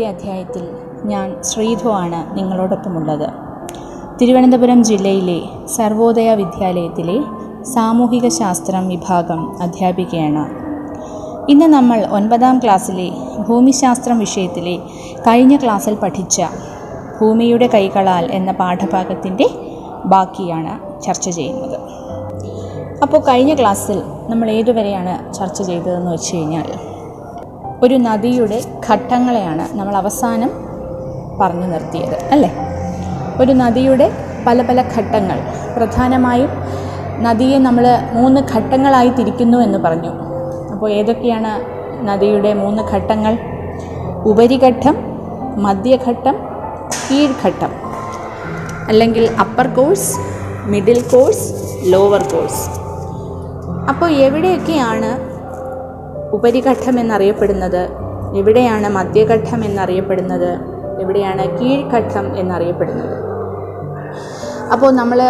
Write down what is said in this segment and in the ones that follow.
ഇന്നത്തെ അധ്യായത്തിൽ ഞാൻ ശ്രീധു ആണ് നിങ്ങളോടൊപ്പമുള്ളത്. തിരുവനന്തപുരം ജില്ലയിലെ സർവോദയ വിദ്യാലയത്തിലെ സാമൂഹിക ശാസ്ത്രം വിഭാഗം അധ്യാപികയാണ്. ഇന്ന് നമ്മൾ ഒൻപതാം ക്ലാസ്സിലെ ഭൂമിശാസ്ത്രം വിഷയത്തിലെ കഴിഞ്ഞ ക്ലാസ്സിൽ പഠിച്ച ഭൂമിയുടെ കൈകളാൽ എന്ന പാഠഭാഗത്തിന്റെ ബാക്കിയാണ് ചർച്ച ചെയ്യുന്നത്. അപ്പോൾ കഴിഞ്ഞ ക്ലാസ്സിൽ നമ്മൾ ഏതുവരെയാണ് ചർച്ച ചെയ്തതെന്ന് വെച്ച് കഴിഞ്ഞാൽ ഒരു നദിയുടെ ഘട്ടങ്ങളെയാണ് നമ്മൾ അവസാനം പറഞ്ഞു നിർത്തിയത് അല്ലേ? ഒരു നദിയുടെ പല പല ഘട്ടങ്ങൾ. പ്രധാനമായും നദിയെ നമ്മൾ മൂന്ന് ഘട്ടങ്ങളായി തിരിക്കുന്നു എന്ന് പറഞ്ഞു. അപ്പോൾ ഏതൊക്കെയാണ് നദിയുടെ മൂന്ന് ഘട്ടങ്ങൾ? ഉപരിഘട്ടം മധ്യഘട്ടം കീഴ്ഘട്ടം. അല്ലെങ്കിൽ upper course middle course lower course അപ്പോൾ എവിടെയൊക്കെയാണ് ഉപരിഘട്ടം എന്നറിയപ്പെടുന്നത്. എവിടെയാണ് മധ്യഘട്ടം എന്നറിയപ്പെടുന്നത്? എവിടെയാണ് കീഴ്ഘട്ടം എന്നറിയപ്പെടുന്നത്? അപ്പോൾ നമ്മൾ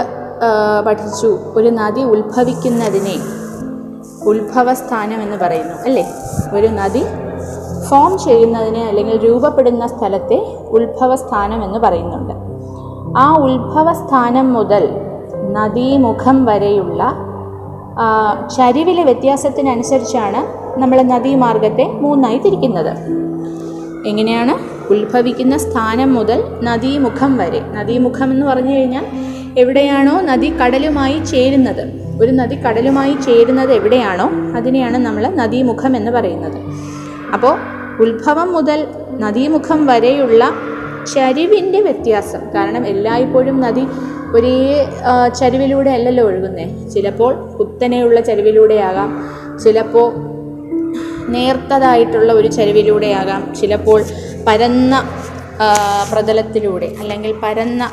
പഠിച്ചു. ഒരു നദി ഉത്ഭവിക്കുന്നതിനെ ഉത്ഭവസ്ഥാനം എന്ന് പറയുന്നു അല്ലേ? ഒരു നദി ഫോം ചെയ്യുന്നതിന് അല്ലെങ്കിൽ രൂപപ്പെടുന്ന സ്ഥലത്തെ ഉത്ഭവസ്ഥാനം എന്ന് പറയുന്നുണ്ട്. ആ ഉത്ഭവസ്ഥാനം മുതൽ നദീമുഖം വരെയുള്ള ചരിവിലെ വ്യത്യാസത്തിനനുസരിച്ചാണ് നമ്മൾ നദീമാർഗത്തെ മൂന്നായി തിരിക്കുന്നത്. എങ്ങനെയാണ്? ഉത്ഭവിക്കുന്ന സ്ഥാനം മുതൽ നദീമുഖം വരെ. നദീമുഖം എന്ന് പറഞ്ഞു കഴിഞ്ഞാൽ എവിടെയാണോ നദി കടലുമായി ചേരുന്നത്. ഒരു നദി കടലുമായി ചേരുന്നത് എവിടെയാണോ അതിനെയാണ് നമ്മൾ നദീമുഖം എന്ന് പറയുന്നത്. അപ്പോൾ ഉത്ഭവം മുതൽ നദീമുഖം വരെയുള്ള ചരിവിന്റെ വ്യത്യാസം. കാരണം എല്ലായ്പ്പോഴും നദി ഒരേ ചരിവിലൂടെ അല്ലല്ലോ ഒഴുകുന്നത് ചിലപ്പോൾ കുത്തനെയുള്ള ചരിവിലൂടെയാകാം. ചിലപ്പോൾ നേർത്തതായിട്ടുള്ള ഒരു ചരിവിലൂടെയാകാം. ചിലപ്പോൾ പരന്ന പ്രതലത്തിലൂടെ അല്ലെങ്കിൽ പരന്ന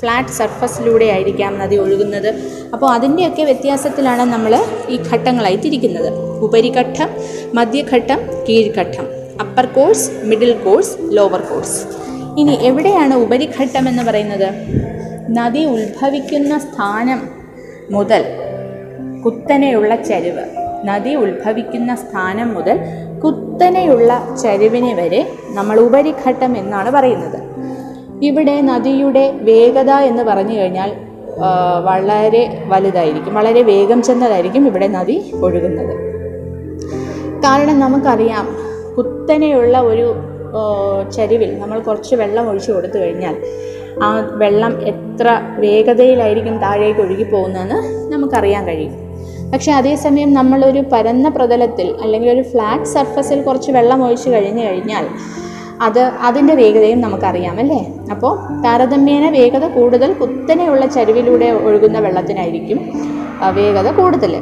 ഫ്ലാറ്റ് സർഫസിലൂടെ ആയിരിക്കാം നദി ഒഴുകുന്നത്. അപ്പോൾ അതിന്റെയൊക്കെ വ്യത്യാസത്തിലാണ് നമ്മൾ ഈ ഘട്ടങ്ങളായി തിരിക്കുന്നത് ഉപരിഘട്ടം മധ്യഘട്ടം കീഴ്ഘട്ടം upper course middle course lower course ഇനി എവിടെയാണ് ഉപരിഘട്ടം എന്ന് പറയുന്നത്? നദി ഉത്ഭവിക്കുന്ന സ്ഥാനം മുതൽ കുത്തനെയുള്ള ചരിവ്. നദി ഉത്ഭവിക്കുന്ന സ്ഥാനം മുതൽ കുത്തനെയുള്ള ചരിവിനെ വരെ നമ്മൾ ഉപരിഘട്ടം എന്നാണ് പറയുന്നത്. ഇവിടെ നദിയുടെ വേഗത എന്ന് പറഞ്ഞു കഴിഞ്ഞാൽ വളരെ വലുതായിരിക്കും വളരെ വേഗം ചെന്നതായിരിക്കും ഇവിടെ നദി ഒഴുകുന്നത്. കാരണം നമുക്കറിയാം കുത്തനെയുള്ള ഒരു ചരിവിൽ നമ്മൾ കുറച്ച് വെള്ളം ഒഴിച്ചു കൊടുത്തു കഴിഞ്ഞാൽ ആ വെള്ളം എത്ര വേഗതയിലായിരിക്കും താഴേക്ക് ഒഴുകി പോകുന്നതെന്ന് നമുക്കറിയാൻ കഴിയും. പക്ഷെ അതേസമയം നമ്മളൊരു പരന്ന പ്രതലത്തിൽ അല്ലെങ്കിൽ ഒരു ഫ്ലാറ്റ് സർഫസിൽ കുറച്ച് വെള്ളം ഒഴിച്ചു കഴിഞ്ഞു കഴിഞ്ഞാൽ അത് അതിന്റെ വേഗതയും നമുക്കറിയാം അല്ലേ? അപ്പോൾ താരതമ്യേന വേഗത കൂടുതൽ കുത്തനെയുള്ള ചരിവിലൂടെ ഒഴുകുന്ന വെള്ളത്തിനായിരിക്കും വേഗത കൂടുതൽ.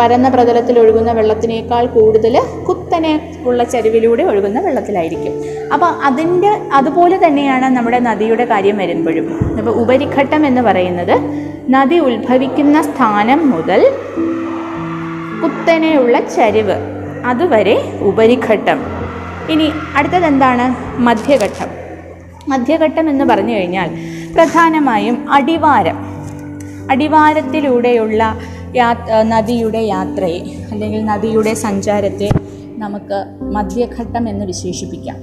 പരന്ന പ്രതലത്തിൽ ഒഴുകുന്ന വെള്ളത്തിനേക്കാൾ കൂടുതൽ കുത്തനെ ഉള്ള ചരിവിലൂടെ ഒഴുകുന്ന വെള്ളത്തിലായിരിക്കും. അപ്പോൾ അതിന്റെ അതുപോലെ തന്നെയാണ് നമ്മുടെ നദിയുടെ കാര്യം വരുമ്പോഴും. അപ്പോൾ ഉപരിഘട്ടം എന്ന് പറയുന്നത് നദി ഉത്ഭവിക്കുന്ന സ്ഥാനം മുതൽ കുത്തനെയുള്ള ചരിവ് അതുവരെ ഉപരിഘട്ടം. ഇനി അടുത്തത് എന്താണ് മധ്യഘട്ടം. മധ്യഘട്ടം എന്ന് പറഞ്ഞു കഴിഞ്ഞാൽ പ്രധാനമായും അടിവാരം. അടിവാരത്തിലൂടെയുള്ള യാ നദിയുടെ യാത്രയെ അല്ലെങ്കിൽ നദിയുടെ സഞ്ചാരത്തെ നമുക്ക് മധ്യഘട്ടം എന്ന് വിശേഷിപ്പിക്കാം.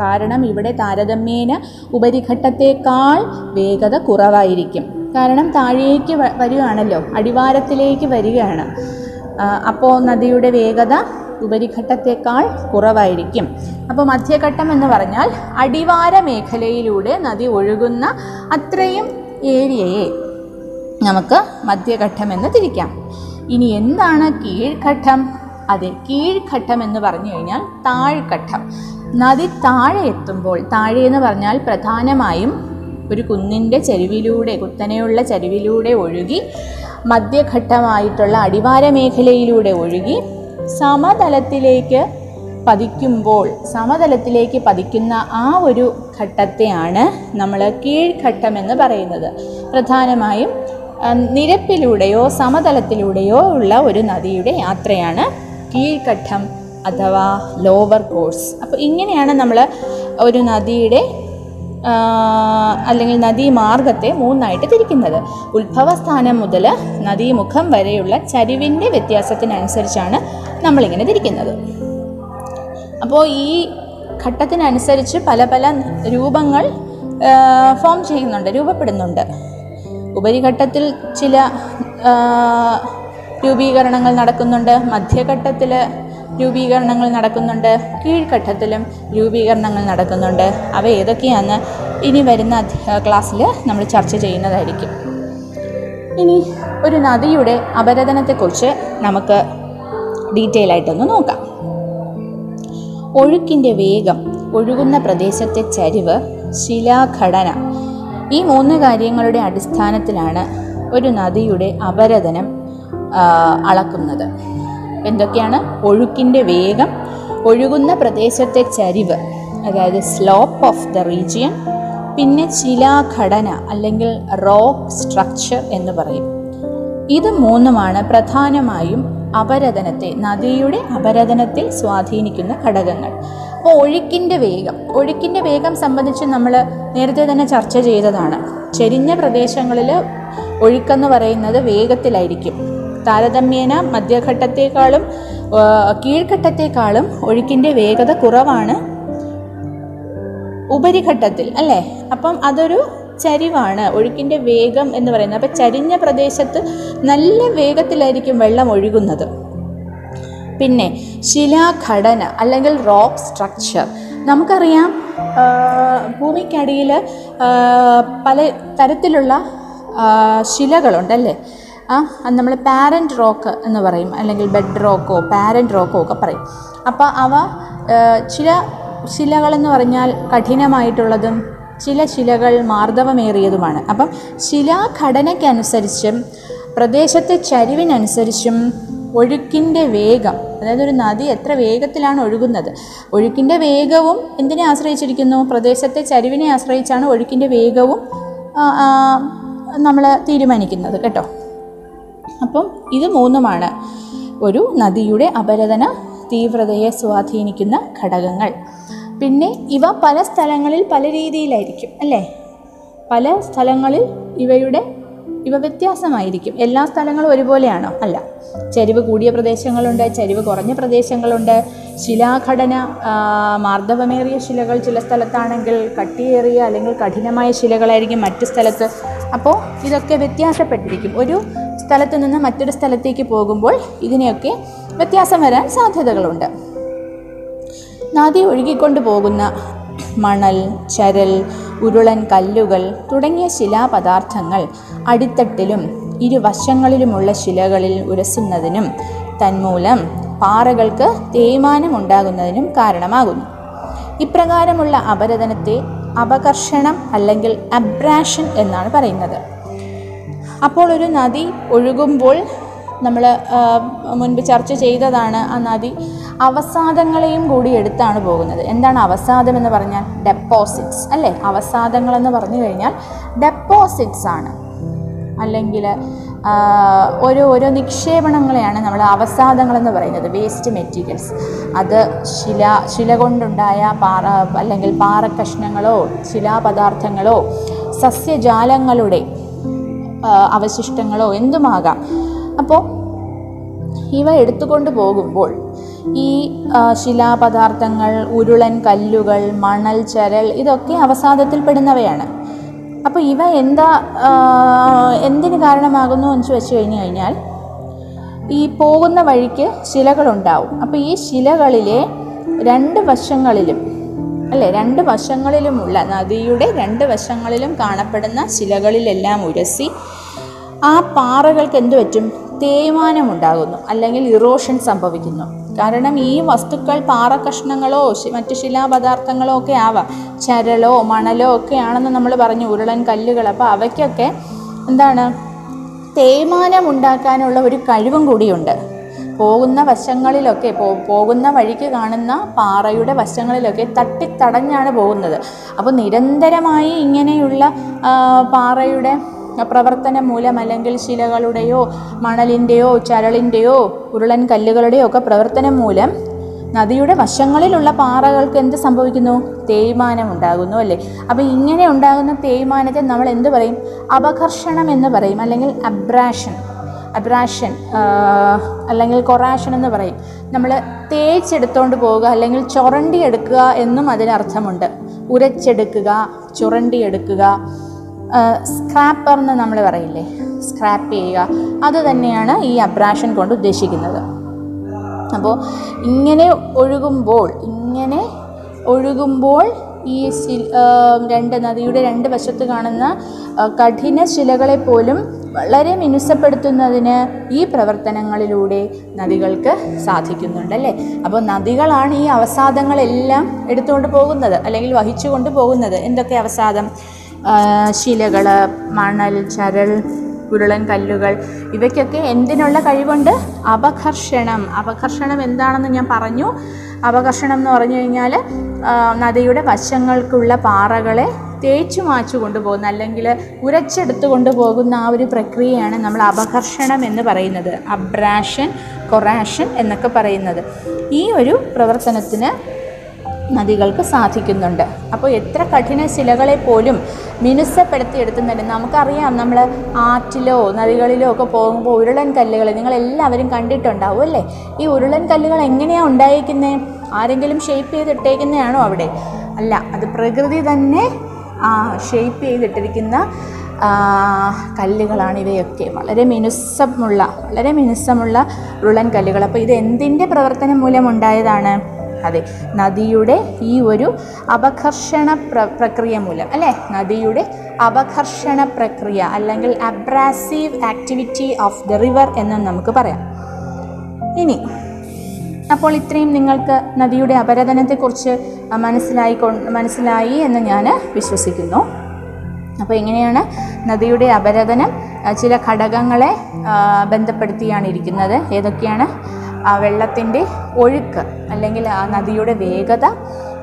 കാരണം ഇവിടെ താരതമ്യേന ഉപരിഘട്ടത്തേക്കാൾ വേഗത കുറവായിരിക്കും. കാരണം താഴേക്ക് വരികയാണല്ലോ അടിവാരത്തിലേക്ക് വരികയാണ്. അപ്പോൾ നദിയുടെ വേഗത ഉപരിഘട്ടത്തേക്കാൾ കുറവായിരിക്കും. അപ്പോൾ മധ്യഘട്ടം എന്ന് പറഞ്ഞാൽ അടിവാര മേഖലയിലൂടെ നദി ഒഴുകുന്ന അത്രയും ഏരിയയെ നമുക്ക് മധ്യഘട്ടം എന്ന് തിരിക്കാം. ഇനി എന്താണ് കീഴ്ഘട്ടം? അതെ കീഴ്ഘട്ടം എന്ന് പറഞ്ഞു കഴിഞ്ഞാൽ താഴ്ഘട്ടം. നദി താഴെ എത്തുമ്പോൾ താഴെ എന്ന് പറഞ്ഞാൽ പ്രധാനമായും ഒരു കുന്നിന്റെ ചരിവിലൂടെ കുത്തനെയുള്ള ചരിവിലൂടെ ഒഴുകി മധ്യഘട്ടമായിട്ടുള്ള അടിവാര മേഖലയിലൂടെ ഒഴുകി സമതലത്തിലേക്ക് പതിക്കുമ്പോൾ സമതലത്തിലേക്ക് പതിക്കുന്ന ആ ഒരു ഘട്ടത്തെയാണ് നമ്മൾ കീഴ്ഘട്ടം എന്ന് പറയുന്നത്. പ്രധാനമായും നിരപ്പിലൂടെയോ സമതലത്തിലൂടെയോ ഉള്ള ഒരു നദിയുടെ യാത്രയാണ് കീഴ്ഘട്ടം അഥവാ ലോവർ കോഴ്സ്. അപ്പോൾ ഇങ്ങനെയാണ് നമ്മൾ ഒരു നദിയുടെ അല്ലെങ്കിൽ നദീമാർഗത്തെ മൂന്നായിട്ട് തിരിക്കുന്നത്. ഉത്ഭവസ്ഥാനം മുതൽ നദീമുഖം വരെയുള്ള ചരിവിന്റെ വ്യത്യാസത്തിനനുസരിച്ചാണ് നമ്മളിങ്ങനെ തിരിക്കുന്നത് അപ്പോൾ ഈ ഘട്ടത്തിനനുസരിച്ച് പല പല രൂപങ്ങൾ ഫോം ചെയ്യുന്നുണ്ട് രൂപപ്പെടുന്നുണ്ട്. ഉപരിഘട്ടത്തിൽ ചില രൂപീകരണങ്ങൾ നടക്കുന്നുണ്ട് മധ്യഘട്ടത്തിൽ രൂപീകരണങ്ങൾ നടക്കുന്നുണ്ട് കീഴ്ഘട്ടത്തിലും രൂപീകരണങ്ങൾ നടക്കുന്നുണ്ട്. അവ ഏതൊക്കെയാണെന്ന് ഇനി വരുന്ന ക്ലാസ്സിൽ നമ്മൾ ചർച്ച ചെയ്യുന്നതായിരിക്കും. ഇനി ഒരു നദിയുടെ അപരതനത്തെക്കുറിച്ച് നമുക്ക് ഡീറ്റെയിൽ ആയിട്ടൊന്ന് നോക്കാം. ഒഴുക്കിന്റെ വേഗം ഒഴുകുന്ന പ്രദേശത്തെ ചരിവ് ശിലാഘടന ഈ മൂന്ന് കാര്യങ്ങളുടെ അടിസ്ഥാനത്തിലാണ് ഒരു നദിയുടെ അപരതനം അളക്കുന്നത്. എന്തൊക്കെയാണ്? ഒഴുക്കിന്റെ വേഗം ഒഴുകുന്ന പ്രദേശത്തെ ചരിവ് അതായത് സ്ലോപ്പ് ഓഫ് ദ റീജിയൻ പിന്നെ ശിലാഘടന അല്ലെങ്കിൽ റോക്ക് സ്ട്രക്ചർ എന്ന് പറയും. ഇത് മൂന്നുമാണ് പ്രധാനമായും അപരതനത്തെ നദിയുടെ അപരതനത്തെ സ്വാധീനിക്കുന്ന ഘടകങ്ങൾ. അപ്പോൾ ഒഴുക്കിന്റെ വേഗം ഒഴുക്കിന്റെ വേഗം സംബന്ധിച്ച് നമ്മൾ നേരത്തെ തന്നെ ചർച്ച ചെയ്തതാണ്. ചെരിഞ്ഞ പ്രദേശങ്ങളിൽ ഒഴുക്കെന്ന് പറയുന്നത് വേഗത്തിലായിരിക്കും. താരതമ്യേന മധ്യഘട്ടത്തെക്കാളും കീഴ്ഘട്ടത്തെക്കാളും ഒഴുക്കിന്റെ വേഗത കുറവാണ് ഉപരിഘട്ടത്തിൽ അല്ലേ? അപ്പം അതൊരു ചരിവാണ് ഒഴുക്കിന്റെ വേഗം എന്ന് പറയുന്നത്. അപ്പം ചരിഞ്ഞ പ്രദേശത്ത് നല്ല വേഗത്തിലായിരിക്കും വെള്ളം ഒഴുകുന്നത്. പിന്നെ ശിലാഘടന അല്ലെങ്കിൽ റോക്ക് സ്ട്രക്ചർ. നമുക്കറിയാം ഭൂമിക്കടിയിൽ പല തരത്തിലുള്ള ശിലകളുണ്ടല്ലേ ആ അത് നമ്മൾ പാരന്റ് റോക്ക് എന്ന് പറയും അല്ലെങ്കിൽ ബെഡ് റോക്കോ പാരന്റ് റോക്കോ ഒക്കെ പറയും. അപ്പോൾ അവ ചില ശിലകളെന്ന് പറഞ്ഞാൽ കഠിനമായിട്ടുള്ളതും ചില ശിലകൾ മാർദ്ദവമേറിയതുമാണ്. അപ്പം ശിലാഘടനയ്ക്കനുസരിച്ചും പ്രദേശത്തെ ചരിവിനനുസരിച്ചും ഒഴുക്കിന്റെ വേഗം അതായത് ഒരു നദി എത്ര വേഗത്തിലാണ് ഒഴുകുന്നത് ഒഴുക്കിന്റെ വേഗവും എന്തിനെ ആശ്രയിച്ചിരിക്കുന്നു? പ്രദേശത്തെ ചരിവിനെ ആശ്രയിച്ചാണ് ഒഴുക്കിന്റെ വേഗവും നമ്മൾ തീരുമാനിക്കുന്നത് കേട്ടോ. അപ്പം ഇത് മൂന്നുമാണ് ഒരു നദിയുടെ അപരതന തീവ്രതയെ സ്വാധീനിക്കുന്ന ഘടകങ്ങൾ. പിന്നെ ഇവ പല സ്ഥലങ്ങളിൽ പല രീതിയിലായിരിക്കും അല്ലേ? പല സ്ഥലങ്ങളിൽ ഇവയുടെ ഇവ വ്യത്യാസമായിരിക്കും. എല്ലാ സ്ഥലങ്ങളും ഒരുപോലെയാണോ? അല്ല. ചരിവ് കൂടിയ പ്രദേശങ്ങളുണ്ട് ചരിവ് കുറഞ്ഞ പ്രദേശങ്ങളുണ്ട്. ശിലാഘടന മാർദ്ദവമേറിയ ശിലകൾ ചില സ്ഥലത്താണെങ്കിൽ കട്ടിയേറിയ അല്ലെങ്കിൽ കഠിനമായ ശിലകളായിരിക്കും മറ്റു സ്ഥലത്ത്. അപ്പോൾ ഇതൊക്കെ വ്യത്യാസപ്പെട്ടിരിക്കും. ഒരു സ്ഥലത്ത് നിന്ന് മറ്റൊരു സ്ഥലത്തേക്ക് പോകുമ്പോൾ ഇതിനെയൊക്കെ വ്യത്യാസം വരാൻ സാധ്യതകളുണ്ട്. നദി ഒഴുകിക്കൊണ്ടു പോകുന്ന മണൽ ചരൽ ഉരുളൻ കല്ലുകൾ തുടങ്ങിയ ശിലാപദാർത്ഥങ്ങൾ അടിത്തട്ടിലും ഇരുവശങ്ങളിലുമുള്ള ശിലകളിൽ ഉരസുന്നതിനും തന്മൂലം പാറകൾക്ക് തേയ്മാനം ഉണ്ടാകുന്നതിനും കാരണമാകുന്നു. ഇപ്രകാരമുള്ള അപരതനത്തെ അപകർഷണം അല്ലെങ്കിൽ അബ്രാഷൻ എന്നാണ് പറയുന്നത്. അപ്പോൾ ഒരു നദി ഒഴുകുമ്പോൾ നമ്മൾ മുൻപ് ചർച്ച ചെയ്തതാണ് ആ നദി അവസാദങ്ങളെയും കൂടി എടുത്താണ് പോകുന്നത്. എന്താണ് അവസാദം എന്ന് പറഞ്ഞാൽ? ഡെപ്പോസിറ്റ്സ് അല്ലേ? അവസാദങ്ങൾ എന്ന് പറഞ്ഞു കഴിഞ്ഞാൽ ഡെപ്പോസിറ്റ്സ് ആണ്. അല്ലെങ്കിൽ ഓരോ ഓരോ നിക്ഷേപണങ്ങളെയാണ് നമ്മൾ അവസാദങ്ങളെന്ന് പറയുന്നത് വേസ്റ്റ് മെറ്റീരിയൽസ് അത് ശില ശില കൊണ്ടുണ്ടായ പാറ അല്ലെങ്കിൽ പാറക്കഷ്ണങ്ങളോ ശിലാപദാർത്ഥങ്ങളോ സസ്യജാലങ്ങളുടെ അവശിഷ്ടങ്ങളോ എന്തുമാകാം? അപ്പോൾ ഇവ എടുത്തുകൊണ്ട് പോകുമ്പോൾ ഈ ശിലാപദാർത്ഥങ്ങൾ ഉരുളൻ കല്ലുകൾ മണൽ ചരൽ ഇതൊക്കെ അവസാദത്തിൽപ്പെടുന്നവയാണ് അപ്പോൾ ഇവ എന്താ എന്തിന് കാരണമാകുന്നു എന്ന് വെച്ച് കഴിഞ്ഞു കഴിഞ്ഞാൽ ഈ പോകുന്ന വഴിക്ക് ശിലകളുണ്ടാവും. അപ്പോൾ ഈ ശിലകളിലെ രണ്ട് വശങ്ങളിലും അല്ലേ രണ്ട് വശങ്ങളിലുമുള്ള നദിയുടെ രണ്ട് വശങ്ങളിലും കാണപ്പെടുന്ന ശിലകളിലെല്ലാം ഉരസി ആ പാറകൾക്ക് എന്തു പറ്റും? തേയ്മാനം ഉണ്ടാകുന്നു അല്ലെങ്കിൽ ഇറോഷൻ സംഭവിക്കുന്നു. കാരണം ഈ വസ്തുക്കൾ പാറ കഷ്ണങ്ങളോ മറ്റ് ശിലാപദാർത്ഥങ്ങളോ ഒക്കെ ആവാം. ചരലോ മണലോ ഒക്കെ ആണെന്ന് നമ്മൾ പറഞ്ഞു ഉരുളൻ കല്ലുകൾ. അപ്പോൾ അവയ്ക്കൊക്കെ എന്താണ്? തേയ്മാനം ഉണ്ടാക്കാനുള്ള ഒരു കഴിവും കൂടിയുണ്ട്. പോകുന്ന വശങ്ങളിലൊക്കെ പോകുന്ന വഴിക്ക് കാണുന്ന പാറയുടെ വശങ്ങളിലൊക്കെ തട്ടിത്തടഞ്ഞാണ് പോകുന്നത്. അപ്പോൾ നിരന്തരമായി ഇങ്ങനെയുള്ള പാറയുടെ പ്രവർത്തനം മൂലം അല്ലെങ്കിൽ ശിലകളുടെയോ മണലിന്റെയോ ചരളിന്റെയോ ഉരുളൻ കല്ലുകളുടെയോ ഒക്കെ പ്രവർത്തനം മൂലം നദിയുടെ വശങ്ങളിലുള്ള പാറകൾക്ക് എന്ത് സംഭവിക്കുന്നു? തേയ്മാനം ഉണ്ടാകുന്നു അല്ലേ? അപ്പോൾ ഇങ്ങനെ ഉണ്ടാകുന്ന തേയ്മാനത്തെ നമ്മൾ എന്ത് പറയും? അപകർഷണം എന്ന് പറയും അല്ലെങ്കിൽ അബ്രാഷൻ അബ്രാഷൻ അല്ലെങ്കിൽ കൊറാഷൻ എന്ന് പറയും. നമ്മൾ തേച്ചെടുത്തോണ്ട് പോവുക അല്ലെങ്കിൽ ചുരണ്ടിയെടുക്കുക എന്നും അതിനർത്ഥമുണ്ട്. ഉരച്ചെടുക്കുക ചുരണ്ടിയെടുക്കുക സ്ക്രാപ്പർ എന്ന് നമ്മൾ പറയില്ലേ? സ്ക്രാപ്പ് ചെയ്യുക. അത് തന്നെയാണ് ഈ അബ്രാഷൻ കൊണ്ട് ഉദ്ദേശിക്കുന്നത്. അപ്പോൾ ഇങ്ങനെ ഒഴുകുമ്പോൾ ഇങ്ങനെ ഒഴുകുമ്പോൾ ഈ ശി രണ്ട് നദിയുടെ രണ്ട് വശത്ത് കാണുന്ന കഠിന ശിലകളെ പോലും വളരെ മിനുസപ്പെടുത്തുന്നതിന് ഈ പ്രവർത്തനങ്ങളിലൂടെ നദികൾക്ക് സാധിക്കുന്നുണ്ട് അല്ലേ? അപ്പോൾ നദികളാണ് ഈ അവസാദങ്ങളെല്ലാം എടുത്തുകൊണ്ട് പോകുന്നത് അല്ലെങ്കിൽ വഹിച്ചു കൊണ്ട് പോകുന്നത്. എന്തൊക്കെ അവസാദം? ശിലകൾ മണൽ ചരൽ ഉരുളൻ കല്ലുകൾ ഇവയ്ക്കൊക്കെ എന്തിനുള്ള കഴിവുണ്ട്? അപകർഷണം അപകർഷണം എന്താണെന്ന് ഞാൻ പറഞ്ഞു. അപകർഷണം എന്ന് പറഞ്ഞു കഴിഞ്ഞാൽ നദിയുടെ വശങ്ങൾക്കുള്ള പാറകളെ തേച്ചു മാച്ചു കൊണ്ടുപോകുന്ന അല്ലെങ്കിൽ ഉരച്ചെടുത്ത് കൊണ്ടുപോകുന്ന ആ ഒരു പ്രക്രിയയാണ് നമ്മൾ അപകർഷണം എന്ന് പറയുന്നത്. അബ്രാഷൻ കൊറാഷൻ എന്നൊക്കെ പറയുന്നത്. ഈ ഒരു പ്രവർത്തനത്തിന് നദികൾക്ക് സാധിക്കുന്നുണ്ട്. അപ്പോൾ എത്ര കഠിന ശിലകളെ പോലും മിനുസപ്പെടുത്തി മിനുസപ്പെടുത്തിയെടുത്തുന്നുണ്ട് നമുക്കറിയാം നമ്മൾ ആറ്റിലോ നദികളിലോ ഒക്കെ പോകുമ്പോൾ ഉരുളൻ കല്ലുകൾ നിങ്ങളെല്ലാവരും കണ്ടിട്ടുണ്ടാവും അല്ലേ? ഈ ഉരുളൻ കല്ലുകൾ എങ്ങനെയാണ് ഉണ്ടായിരിക്കുന്നത് ആരെങ്കിലും ഷേപ്പ് ചെയ്തിട്ടേക്കുന്നതാണോ അവിടെ? അല്ല അത് പ്രകൃതി തന്നെ ഷേപ്പ് ചെയ്തിട്ടിരിക്കുന്ന കല്ലുകളാണ് ഇവയൊക്കെ. വളരെ മിനുസമുള്ള വളരെ മിനുസമുള്ള ഉരുളൻ കല്ലുകൾ. അപ്പോൾ ഇത് എന്തിന്റെ പ്രവർത്തനം മൂലം ഉണ്ടായതാണ്? അതെ. നദിയുടെ ഈ ഒരു അപകർഷണ പ്ര പ്രക്രിയ മൂലം അല്ലേ? നദിയുടെ അപകർഷണ പ്രക്രിയ അല്ലെങ്കിൽ abrasive activity of the river എന്ന് നമുക്ക് പറയാം. ഇനി അപ്പോൾ ഇത്രയും നിങ്ങൾക്ക് നദിയുടെ അപരതനത്തെക്കുറിച്ച് മനസ്സിലായി മനസ്സിലായി എന്ന് ഞാൻ വിശ്വസിക്കുന്നു. അപ്പോൾ എങ്ങനെയാണ് നദിയുടെ അപരതനം ചില ഘടകങ്ങളെ ബന്ധപ്പെടുത്തിയാണ് ഇരിക്കുന്നത്. ഏതൊക്കെയാണ്? ആ വെള്ളത്തിന്റെ ഒഴുക്ക് അല്ലെങ്കിൽ ആ നദിയുടെ വേഗത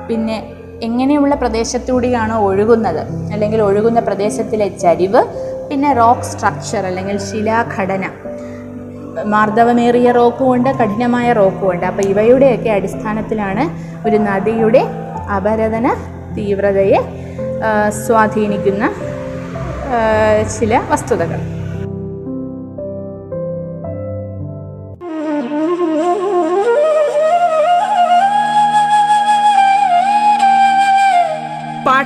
പിന്നെ എങ്ങനെയുള്ള പ്രദേശത്തൂടെയാണ് ഒഴുകുന്നത് അല്ലെങ്കിൽ ഒഴുകുന്ന പ്രദേശത്തിലെ ചരിവ് പിന്നെ റോക്ക് സ്ട്രക്ചർ അല്ലെങ്കിൽ ശിലാഘടന. മാർദ്ദവമേറിയ റോക്കുമുണ്ട് കഠിനമായ റോക്കുമുണ്ട്. അപ്പോൾ ഇവയുടെയൊക്കെ അടിസ്ഥാനത്തിലാണ് ഒരു നദിയുടെ അപരതന തീവ്രതയെ സ്വാധീനിക്കുന്ന ചില വസ്തുതകൾ.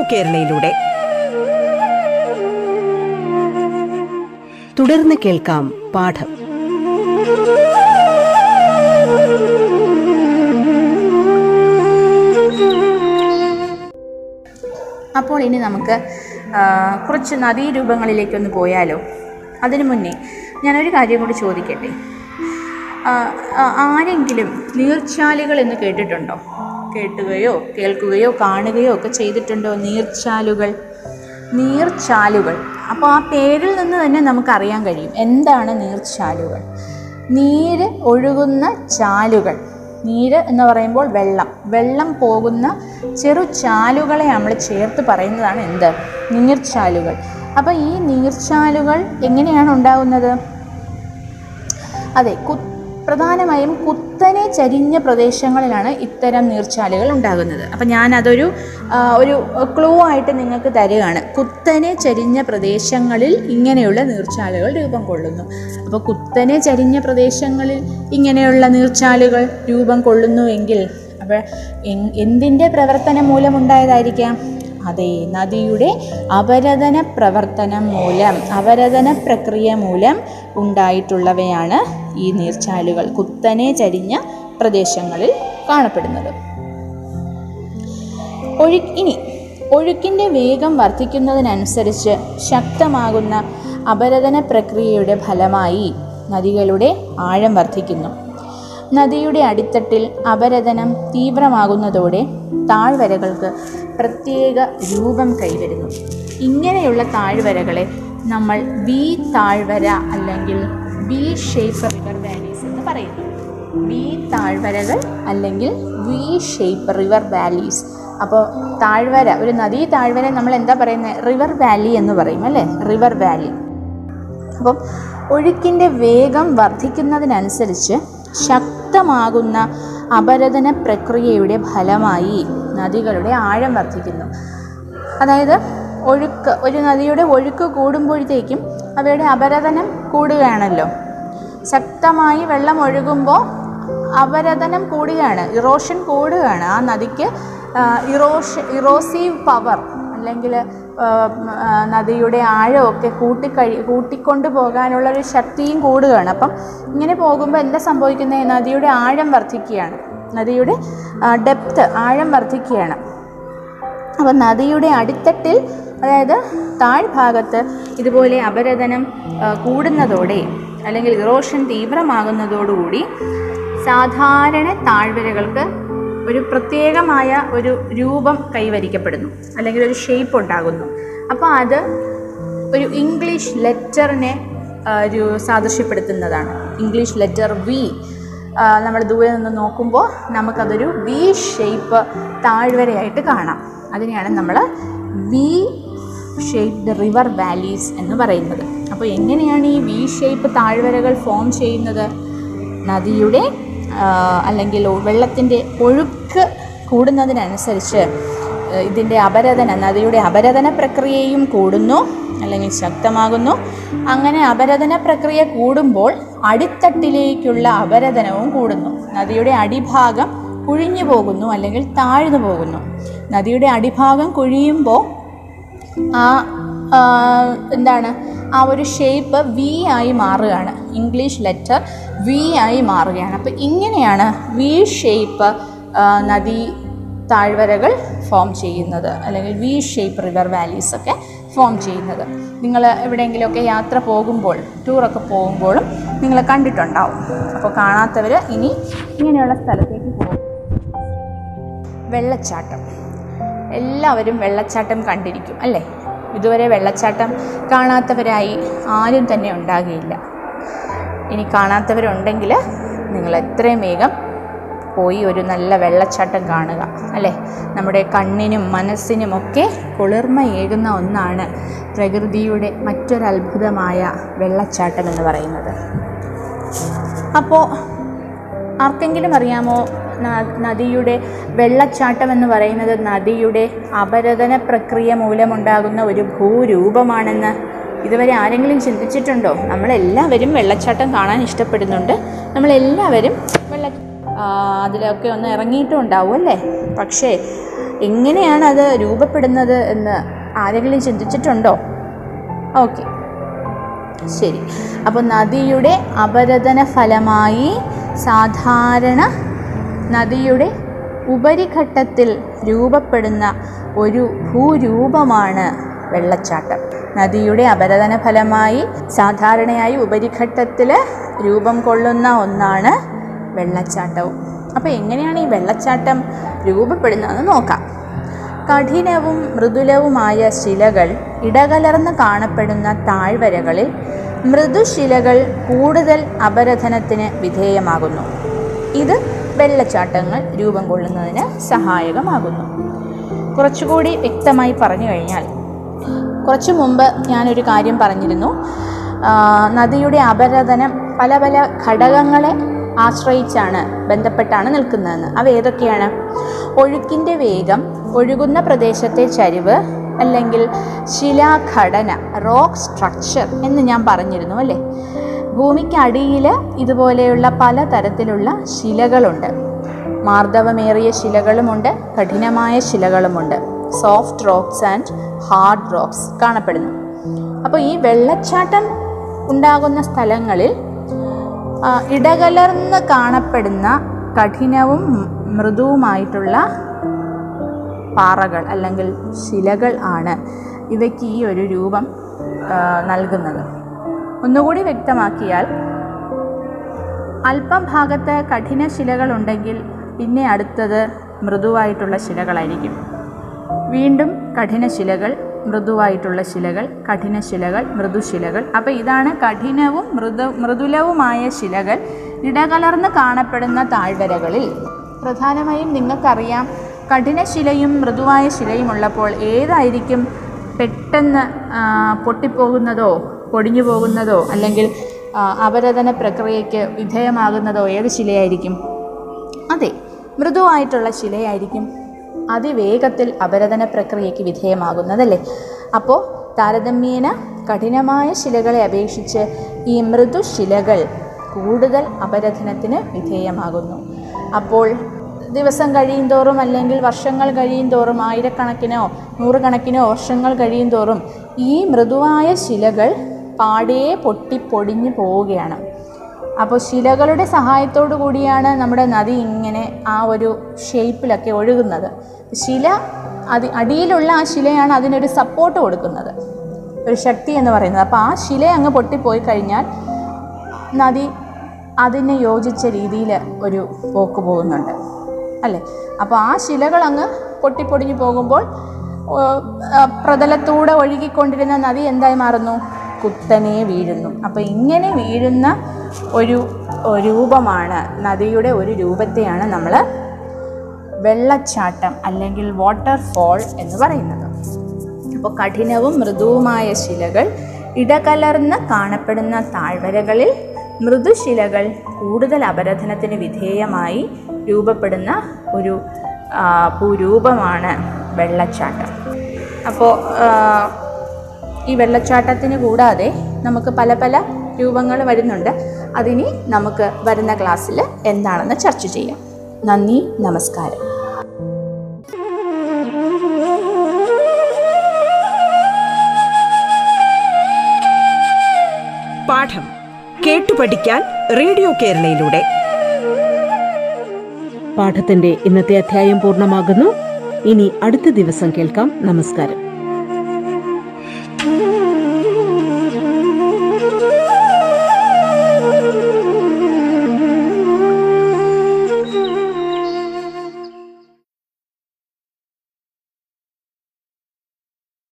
റേഡിയോ കേരളയിലൂടെ. തുടർന്ന് കേൾക്കാം പാഠം. അപ്പോൾ ഇനി നമുക്ക് കുറച്ച് നദീരൂപങ്ങളിലേക്കൊന്ന് പോയാലോ? അതിനു മുന്നേ ഞാനൊരു കാര്യം കൂടി ചോദിക്കട്ടെ? ആരെങ്കിലും നീർച്ചാലുകൾ എന്ന് കേട്ടിട്ടുണ്ടോ? കേട്ടുകയോ കേൾക്കുകയോ കാണുകയോ ഒക്കെ ചെയ്തിട്ടുണ്ടോ നീർച്ചാലുകൾ? നീർച്ചാലുകൾ. അപ്പോൾ ആ പേരിൽ നിന്ന് തന്നെ നമുക്കറിയാൻ കഴിയും. എന്താണ് നീർച്ചാലുകൾ? നീര് ഒഴുകുന്ന ചാലുകൾ. നീര് എന്ന് പറയുമ്പോൾ വെള്ളം. വെള്ളം പോകുന്ന ചെറു ചാലുകളെ നമ്മൾ ചേർത്ത് പറയുന്നതാണ് എന്ത്? നീർച്ചാലുകൾ. അപ്പോൾ ഈ നീർച്ചാലുകൾ എങ്ങനെയാണ് ഉണ്ടാകുന്നത്? അതെ കു പ്രധാനമായും കുത്തനെ ചരിഞ്ഞ പ്രദേശങ്ങളിലാണ് ഇത്തരം നീർച്ചാലുകൾ ഉണ്ടാകുന്നത്. അപ്പം ഞാനതൊരു ഒരു ക്ലൂ ആയിട്ട് നിങ്ങൾക്ക് തരികയാണ്. കുത്തനെ ചരിഞ്ഞ പ്രദേശങ്ങളിൽ ഇങ്ങനെയുള്ള നീർച്ചാലുകൾ രൂപം കൊള്ളുന്നു. അപ്പോൾ കുത്തനെ ചരിഞ്ഞ പ്രദേശങ്ങളിൽ ഇങ്ങനെയുള്ള നീർച്ചാലുകൾ രൂപം കൊള്ളുന്നുവെങ്കിൽ അപ്പോൾ എൻ- എന്തിന്റെ പ്രവർത്തനം മൂലമുണ്ടായതായിരിക്കാം അതെ നദിയുടെ അപരതന പ്രവർത്തനം മൂലം അപരതന പ്രക്രിയ മൂലം ഉണ്ടായിട്ടുള്ളവയാണ് ഈ നീർച്ചാലുകൾ കുത്തനെ ചരിഞ്ഞ പ്രദേശങ്ങളിൽ കാണപ്പെടുന്നത്. ഒഴു ഇനി ഒഴുക്കിന്റെ വേഗം വർദ്ധിക്കുന്നതിനനുസരിച്ച് ശക്തമാകുന്ന അപരതന പ്രക്രിയയുടെ ഫലമായി നദികളുടെ ആഴം വർദ്ധിക്കുന്നു. നദിയുടെ അടിത്തട്ടിൽ അപരതനം തീവ്രമാകുന്നതോടെ താഴ്വരകൾക്ക് പ്രത്യേക രൂപം കൈവരുന്നു. ഇങ്ങനെയുള്ള താഴ്വരകളെ നമ്മൾ വി താഴ്വര അല്ലെങ്കിൽ വി ഷേപ്പ് റിവർ വാലീസ് എന്ന് പറയുന്നു. വി താഴ്വരകൾ അല്ലെങ്കിൽ വി ഷേപ്പ് റിവർ വാലീസ് അപ്പോൾ താഴ്വര ഒരു നദീ താഴ്വര നമ്മൾ എന്താ പറയുന്നത് റിവർ വാലി എന്ന് പറയും അല്ലേ? River valley. അപ്പം ഒഴുക്കിന്റെ വേഗം വർദ്ധിക്കുന്നതിനനുസരിച്ച് ശക്തമാകുന്ന അപരതന പ്രക്രിയയുടെ ഫലമായി നദികളുടെ ആഴം വർദ്ധിക്കുന്നു. അതായത് ഒഴുക്ക് ഒരു നദിയുടെ ഒഴുക്ക് കൂടുമ്പോഴത്തേക്കും അവയുടെ അപരതനം കൂടുകയാണല്ലോ. ശക്തമായി വെള്ളം ഒഴുകുമ്പോൾ അപരതനം കൂടുകയാണ്. ഇറോഷൻ കൂടുകയാണ്. ആ നദിക്ക് ഇറോഷ ഇറോസീവ് പവർ അല്ലെങ്കിൽ നദിയുടെ ആഴമൊക്കെ കൂട്ടിക്കഴി കൂട്ടിക്കൊണ്ട് പോകാനുള്ള ഒരു ശക്തിയും കൂടുകയാണ്. അപ്പം ഇങ്ങനെ പോകുമ്പോൾ എന്താ സംഭവിക്കുന്നത് നദിയുടെ ആഴം വർദ്ധിക്കുകയാണ്. നദിയുടെ ഡെപ്ത് ആഴം വർദ്ധിക്കുകയാണ്. അപ്പം നദിയുടെ അടിത്തട്ടിൽ അതായത് താഴ്ഭാഗത്ത് ഇതുപോലെ അപരതനം കൂടുന്നതോടെ അല്ലെങ്കിൽ ഇറോഷൻ തീവ്രമാകുന്നതോടുകൂടി സാധാരണ താഴ്വരകൾക്ക് ഒരു പ്രത്യേകമായ ഒരു രൂപം കൈവരിക്കപ്പെടുന്നു അല്ലെങ്കിൽ ഒരു ഷേപ്പ് ഉണ്ടാകുന്നു. അപ്പോൾ അത് ഒരു ഇംഗ്ലീഷ് ലെറ്ററിനെ ഒരു സാദൃശ്യപ്പെടുത്തുന്നതാണ്. ഇംഗ്ലീഷ് ലെറ്റർ വി നമ്മൾ ദൂരെ നിന്ന് നോക്കുമ്പോൾ നമുക്കതൊരു വി ഷേപ്പ് താഴ്വരയായിട്ട് കാണാം. അതിനെയാണ് നമ്മൾ വി ഷേപ്ഡ് റിവർ വാലീസ് എന്ന് പറയുന്നത്. അപ്പോൾ എങ്ങനെയാണ് ഈ വി ഷേപ്പ് താഴ്വരകൾ ഫോം ചെയ്യുന്നത്? നദിയുടെ അല്ലെങ്കിൽ വെള്ളത്തിന്റെ ഒഴുക്ക് കൂടുന്നതിനനുസരിച്ച് ഇതിന്റെ അപരതന നദിയുടെ അപരതന പ്രക്രിയയും കൂടുന്നു അല്ലെങ്കിൽ ശക്തമാകുന്നു. അങ്ങനെ അപരതന പ്രക്രിയ കൂടുമ്പോൾ അടിത്തട്ടിലേക്കുള്ള അപരതനവും കൂടുന്നു. നദിയുടെ അടിഭാഗം കുഴിഞ്ഞു പോകുന്നു അല്ലെങ്കിൽ താഴ്ന്നു പോകുന്നു. നദിയുടെ അടിഭാഗം കുഴിയുമ്പോൾ ആ എന്താണ്? ആ ഒരു ഷേപ്പ് വി ആയി മാറുകയാണ്. ഇംഗ്ലീഷ് ലെറ്റർ വി ആയി മാറുകയാണ്. അപ്പോൾ ഇങ്ങനെയാണ് വി ഷേപ്പ് നദി താഴ്വരകൾ ഫോം ചെയ്യുന്നത്. അല്ലെങ്കിൽ വി ഷേപ്പ് റിവർ വാലീസ് ഒക്കെ ഫോം ചെയ്യുന്നത്. നിങ്ങൾ എവിടെയെങ്കിലുമൊക്കെ യാത്ര പോകുമ്പോൾ ടൂറൊക്കെ പോകുമ്പോഴും നിങ്ങൾ കണ്ടിട്ടുണ്ടാവും. അപ്പോൾ കാണാത്തവർ ഇനി ഇങ്ങനെയുള്ള സ്ഥലത്തേക്ക് പോകും. വെള്ളച്ചാട്ടം. എല്ലാവരും വെള്ളച്ചാട്ടം കണ്ടിരിക്കും അല്ലേ? ഇതുവരെ വെള്ളച്ചാട്ടം കാണാത്തവരായി ആരും തന്നെ ഉണ്ടാകുകയില്ല ഇനി കാണാത്തവരുണ്ടെങ്കിൽ നിങ്ങൾ എത്രയും വേഗം പോയി ഒരു നല്ല വെള്ളച്ചാട്ടം കാണുക അല്ലേ? നമ്മുടെ കണ്ണിനും മനസ്സിനും മനസ്സിനുമൊക്കെ കുളിർമയേകുന്ന ഒന്നാണ് പ്രകൃതിയുടെ മറ്റൊരത്ഭുതമായ വെള്ളച്ചാട്ടം എന്ന് പറയുന്നത്. അപ്പോൾ ആർക്കെങ്കിലും അറിയാമോ നദിയുടെ വെള്ളച്ചാട്ടം എന്ന് പറയുന്നത് നദിയുടെ അപരതന പ്രക്രിയ മൂലമുണ്ടാകുന്ന ഒരു ഭൂരൂപമാണെന്ന് ഇതുവരെ ആരെങ്കിലും ചിന്തിച്ചിട്ടുണ്ടോ? നമ്മളെല്ലാവരും വെള്ളച്ചാട്ടം കാണാൻ ഇഷ്ടപ്പെടുന്നുണ്ട്. നമ്മളെല്ലാവരും വെള്ള അതിലൊക്കെ ഒന്ന് ഇറങ്ങിയിട്ടും ഉണ്ടാവും അല്ലേ? പക്ഷേ എങ്ങനെയാണ് അത് രൂപപ്പെടുന്നത് എന്ന് ആരെങ്കിലും ചിന്തിച്ചിട്ടുണ്ടോ? ഓക്കെ. ശരി. അപ്പോൾ നദിയുടെ അപരതന ഫലമായി സാധാരണ നദിയുടെ ഉപരിഘട്ടത്തിൽ രൂപപ്പെടുന്ന ഒരു ഭൂരൂപമാണ് വെള്ളച്ചാട്ടം. നദിയുടെ അപരതന ഫലമായി സാധാരണയായി ഉപരിഘട്ടത്തിൽ രൂപം കൊള്ളുന്ന ഒന്നാണ് വെള്ളച്ചാട്ടവും. അപ്പോൾ എങ്ങനെയാണ് ഈ വെള്ളച്ചാട്ടം രൂപപ്പെടുന്നതെന്ന് നോക്കാം. കഠിനവും മൃദുലവുമായ ശിലകൾ ഇടകലർന്ന് കാണപ്പെടുന്ന താഴ്വരകളിൽ മൃദുശിലകൾ കൂടുതൽ അപരധനത്തിന് വിധേയമാകുന്നു. ഇത് വെള്ളച്ചാട്ടങ്ങൾ രൂപം കൊള്ളുന്നതിന് സഹായകമാകുന്നു. കുറച്ചുകൂടി വ്യക്തമായി പറഞ്ഞു കഴിഞ്ഞാൽ കുറച്ചു മുമ്പ് ഞാനൊരു കാര്യം പറഞ്ഞിരുന്നു. നദിയുടെ അപരതനം പല പല ഘടകങ്ങളെ ആശ്രയിച്ചാണ് ബന്ധപ്പെട്ടാണ് നിൽക്കുന്നതെന്ന്. അവ ഏതൊക്കെയാണ്? ഒഴുക്കിന്റെ വേഗം ഒഴുകുന്ന പ്രദേശത്തെ ചരിവ് അല്ലെങ്കിൽ ശിലാഘടന റോക്ക് സ്ട്രക്ചർ എന്ന് ഞാൻ പറഞ്ഞിരുന്നു അല്ലേ? ഭൂമിക്കടിയിൽ ഇതുപോലെയുള്ള പല തരത്തിലുള്ള ശിലകളുണ്ട്. മാർദ്ദവമേറിയ ശിലകളുമുണ്ട് കഠിനമായ ശിലകളുമുണ്ട്. Soft rocks and hard rocks കാണപ്പെടുന്നു. അപ്പോൾ ഈ വെള്ളച്ചാട്ടം ഉണ്ടാകുന്ന സ്ഥലങ്ങളിൽ ഇടകലർന്ന് കാണപ്പെടുന്ന കഠിനവും മൃദുവുമായിട്ടുള്ള പാറകൾ അല്ലെങ്കിൽ ശിലകൾ ആണ് ഇവയ്ക്ക് ഈ ഒരു രൂപം നൽകുന്നത്. ഒന്നുകൂടി വ്യക്തമാക്കിയാൽ അല്പം ഭാഗത്ത് കഠിന ശിലകളുണ്ടെങ്കിൽ പിന്നെ അടുത്തത് മൃദുവായിട്ടുള്ള ശിലകളായിരിക്കും. വീണ്ടും കഠിന ശിലകൾ മൃദുവായിട്ടുള്ള ശിലകൾ കഠിന ശിലകൾ മൃദുശിലകൾ അപ്പോൾ ഇതാണ് കഠിനവും മൃദു മൃദുലവുമായ ശിലകൾ ഇടകലർന്ന് കാണപ്പെടുന്ന താഴ്വരകളിൽ. പ്രധാനമായും നിങ്ങൾക്കറിയാം കഠിനശിലയും മൃദുവായ ശിലയും ഉള്ളപ്പോൾ ഏതായിരിക്കും പെട്ടെന്ന് പൊട്ടിപ്പോകുന്നതോ പൊടിഞ്ഞു പോകുന്നതോ അല്ലെങ്കിൽ അവരതന പ്രക്രിയയ്ക്ക് വിധേയമാകുന്നതോ ഏത് ശിലയായിരിക്കും? അതെ മൃദുവായിട്ടുള്ള ശിലയായിരിക്കും അതിവേഗത്തിൽ അപരതന പ്രക്രിയയ്ക്ക് വിധേയമാകുന്നതല്ലേ? അപ്പോൾ താരതമ്യേന കഠിനമായ ശിലകളെ അപേക്ഷിച്ച് ഈ മൃദുശിലകൾ കൂടുതൽ അപരധനത്തിന് വിധേയമാകുന്നു. അപ്പോൾ ദിവസം കഴിയും തോറും അല്ലെങ്കിൽ വർഷങ്ങൾ കഴിയും തോറും ആയിരക്കണക്കിനോ നൂറുകണക്കിനോ വർഷങ്ങൾ കഴിയും തോറും ഈ മൃദുവായ ശിലകൾ പാടേ പൊട്ടിപ്പൊടിഞ്ഞു പോവുകയാണ്. അപ്പോൾ ശിലകളുടെ സഹായത്തോടു കൂടിയാണ് നമ്മുടെ നദി ഇങ്ങനെ ആ ഒരു ഷേപ്പിലൊക്കെ ഒഴുകുന്നത്. ശില അതി അടിയിലുള്ള ആ ശിലയാണ് അതിനൊരു സപ്പോർട്ട് കൊടുക്കുന്നത്. ഒരു ശക്തി എന്ന് പറയുന്നത്. അപ്പോൾ ആ ശില അങ്ങ് പൊട്ടിപ്പോയി കഴിഞ്ഞാൽ നദി അതിന് യോജിച്ച രീതിയിൽ ഒരു പോക്ക് പോകുന്നുണ്ട്. അല്ലേ? അപ്പോൾ ആ ശിലകൾ അങ്ങ് പൊട്ടിപ്പൊടിഞ്ഞു പോകുമ്പോൾ പ്രതലത്തൂടെ ഒഴുകിക്കൊണ്ടിരുന്ന നദി എന്തായി മാറുന്നു? കുത്തനെ വീഴുന്നു. അപ്പോൾ ഇങ്ങനെ വീഴുന്ന ഒരു രൂപമാണ് നദിയുടെ ഒരു രൂപത്തെയാണ് നമ്മൾ വെള്ളച്ചാട്ടം അല്ലെങ്കിൽ വാട്ടർഫോൾ എന്ന് പറയുന്നത്. അപ്പോൾ കഠിനവും മൃദുവുമായ ശിലകൾ ഇടകലർന്ന് കാണപ്പെടുന്ന താഴ്വരകളിൽ മൃദുശിലകൾ കൂടുതൽ അപരധനത്തിന് വിധേയമായി രൂപപ്പെടുന്ന ഒരു ഭൂരൂപമാണ് വെള്ളച്ചാട്ടം. അപ്പോൾ ഈ വെള്ളച്ചാട്ടത്തിന് കൂടാതെ നമുക്ക് പല പല രൂപങ്ങൾ വരുന്നുണ്ട്. അതിനി നമുക്ക് വരുന്ന ക്ലാസ്സിൽ എന്താണെന്ന് ചർച്ച ചെയ്യാം. നന്ദി നമസ്കാരം. പാഠം കേട്ടു പഠിക്കാൻ റേഡിയോ കേരളയിലൂടെ. പാഠത്തിന്റെ ഇന്നത്തെ അധ്യായം പൂർണമാകുന്നു. ഇനി അടുത്ത ദിവസം കേൾക്കാം. നമസ്കാരം.